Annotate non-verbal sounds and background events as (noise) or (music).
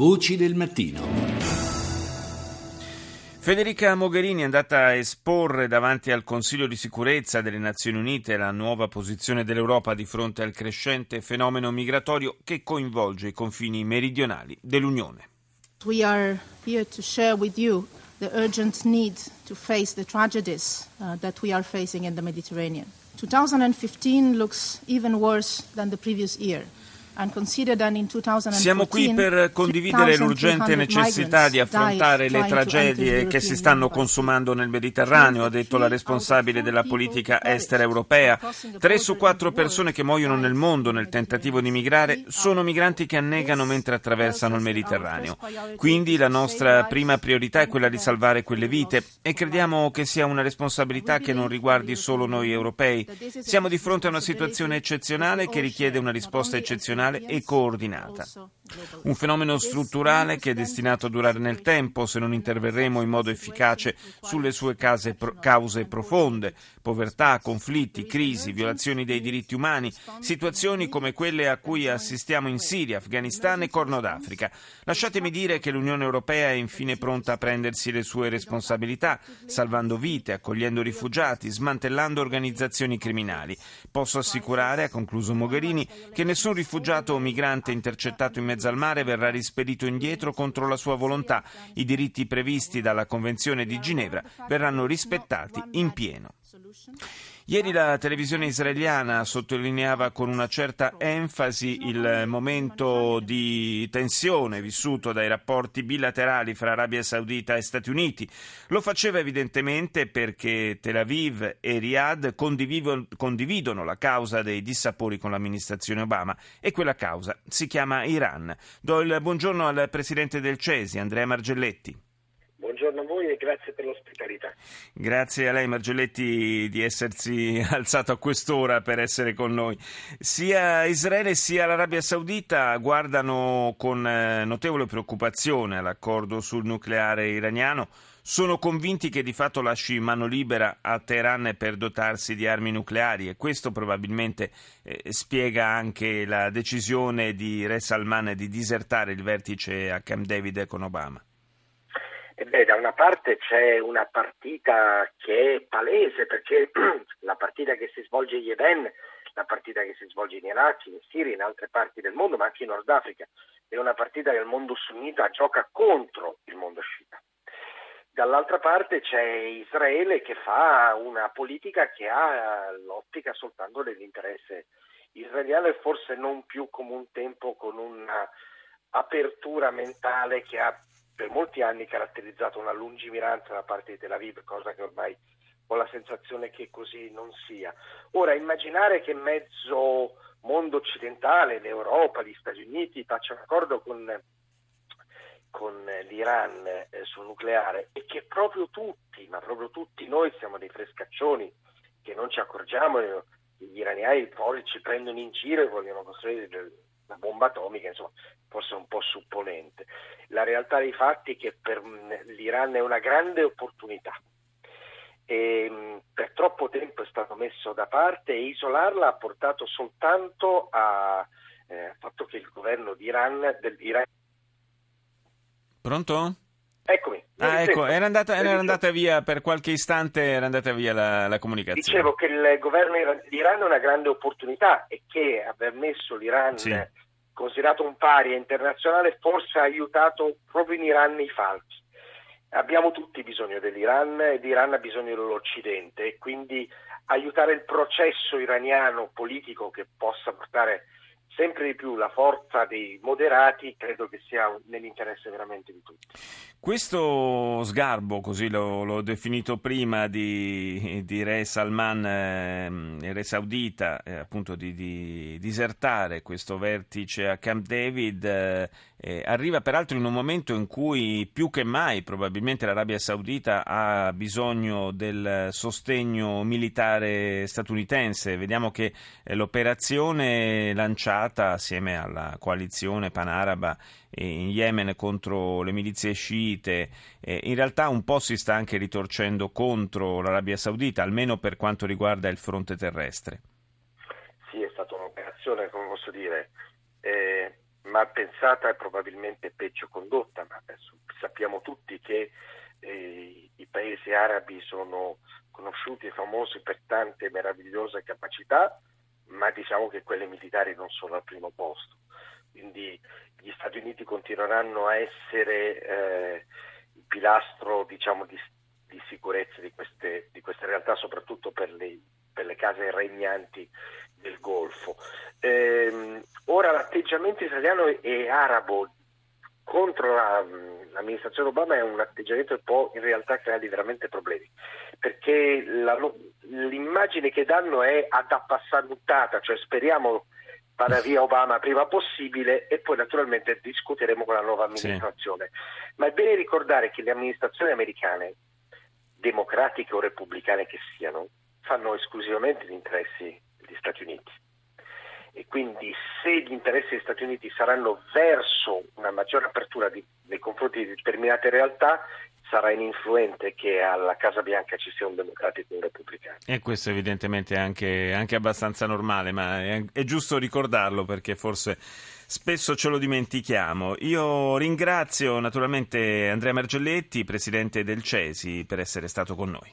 Voci del mattino. Federica Mogherini è andata a esporre davanti al Consiglio di sicurezza delle Nazioni Unite la nuova posizione dell'Europa di fronte al crescente fenomeno migratorio che coinvolge i confini meridionali dell'Unione. We are here to share with you the urgent need to face the tragedies uh, that we are facing in the Mediterranean. 2015 looks even worse than the previous year. Siamo qui per condividere l'urgente necessità di affrontare le tragedie che si stanno consumando nel Mediterraneo, ha detto la responsabile della politica estera europea. Tre su quattro persone che muoiono nel mondo nel tentativo di migrare sono migranti che annegano mentre attraversano il Mediterraneo. Quindi la nostra prima priorità è quella di salvare quelle vite e crediamo che sia una responsabilità che non riguardi solo noi europei. Siamo di fronte a una situazione eccezionale che richiede una risposta eccezionale globale e coordinata. Un fenomeno strutturale che è destinato a durare nel tempo se non interverremo in modo efficace sulle sue case, cause profonde, povertà, conflitti, crisi, violazioni dei diritti umani, situazioni come quelle a cui assistiamo in Siria, Afghanistan e Corno d'Africa. Lasciatemi dire che l'Unione Europea è infine pronta a prendersi le sue responsabilità, salvando vite, accogliendo rifugiati, smantellando organizzazioni criminali. Posso assicurare, ha concluso Mogherini, che nessun rifugiato o migrante intercettato in mezzo al mare verrà rispedito indietro contro la sua volontà. I diritti previsti dalla Convenzione di Ginevra verranno rispettati in pieno. Ieri la televisione israeliana sottolineava con una certa enfasi il momento di tensione vissuto dai rapporti bilaterali fra Arabia Saudita e Stati Uniti. Lo faceva evidentemente perché Tel Aviv e Riyadh condividono la causa dei dissapori con l'amministrazione Obama e quella causa si chiama Iran. Do il buongiorno al presidente del CESI, Andrea Margelletti. E grazie per l'ospitalità. Grazie a lei Margelletti di essersi (laughs) alzato a quest'ora per essere con noi. Sia Israele sia l'Arabia Saudita guardano con eh, notevole preoccupazione all'accordo sul nucleare iraniano. Sono convinti che di fatto lasci mano libera a Teheran per dotarsi di armi nucleari e questo probabilmente eh, spiega anche la decisione di Re Salman di disertare il vertice a Camp David con Obama. E beh, da una parte c'è una partita che è palese perché (clears throat) la partita che si svolge in Yemen, la partita che si svolge in Iraq, in Siria, in altre parti del mondo, ma anche in Nord Africa, è una partita che il mondo sunnita gioca contro il mondo sciita. Dall'altra parte c'è Israele che fa una politica che ha l'ottica soltanto dell'interesse israeliano e forse non più come un tempo con un'apertura mentale che ha per molti anni caratterizzato una lungimiranza da parte di Tel Aviv, cosa che ormai ho la sensazione che così non sia. Ora, immaginare che mezzo mondo occidentale, l'Europa, gli Stati Uniti faccia un accordo con, con l'Iran eh, sul nucleare e che proprio tutti, ma proprio tutti noi siamo dei frescaccioni che non ci accorgiamo, gli iraniani poi ci prendono in giro e vogliono costruire una bomba atomica, insomma, forse un po' supponente. La realtà dei fatti è che per l'Iran è una grande opportunità. E per troppo tempo è stato messo da parte e isolarla ha portato soltanto al eh, fatto che il governo d'Iran, dell'Iran Pronto? Ah, ecco, era andata, era andata, via per qualche istante, era andata via la, la, comunicazione. Dicevo che il governo d'Iran è una grande opportunità e che aver messo l'Iran sì. considerato un paria internazionale forse ha aiutato proprio in Iran i falchi. Abbiamo tutti bisogno dell'Iran e l'Iran ha bisogno dell'Occidente e quindi aiutare il processo iraniano politico che possa portare sempre di più la forza dei moderati credo che sia nell'interesse veramente di tutti. Questo sgarbo, così l'ho, l'ho definito prima, di, di Re Salman, eh, Re Saudita, eh, appunto di, di, disertare questo vertice a Camp David, eh, eh, arriva peraltro in un momento in cui più che mai probabilmente l'Arabia Saudita ha bisogno del sostegno militare statunitense. Vediamo che eh, l'operazione lanciata assieme alla coalizione panaraba in Yemen contro le milizie sciite, eh, in realtà un po' si sta anche ritorcendo contro l'Arabia Saudita, almeno per quanto riguarda il fronte terrestre. Sì, è stata un'operazione, come posso dire, eh, mal pensata e probabilmente peggio condotta, ma sappiamo tutti che eh, i paesi arabi sono conosciuti e famosi per tante meravigliose capacità, ma diciamo che quelle militari non sono al primo posto. Quindi gli Stati Uniti continueranno a essere eh, il pilastro diciamo, di, di, sicurezza di queste, di queste, realtà, soprattutto per le, per le case regnanti del Golfo. Eh, ora l'atteggiamento italiano e arabo contro la, l'amministrazione Obama è un atteggiamento che può in realtà creare veramente problemi, perché la, l'immagine che danno è ad appassanuttata, cioè speriamo vada via Obama prima possibile e poi naturalmente discuteremo con la nuova amministrazione. Sì. Ma è bene ricordare che le amministrazioni americane, democratiche o repubblicane che siano, fanno esclusivamente gli interessi degli Stati Uniti. E quindi se gli interessi degli Stati Uniti saranno verso una maggiore apertura di, nei confronti di determinate realtà, sarà ininfluente che alla Casa Bianca ci sia un democratico e un repubblicano. E questo evidentemente è anche, anche abbastanza normale, ma è, è, giusto ricordarlo perché forse spesso ce lo dimentichiamo. Io ringrazio naturalmente Andrea Margelletti, presidente del CESI, per essere stato con noi.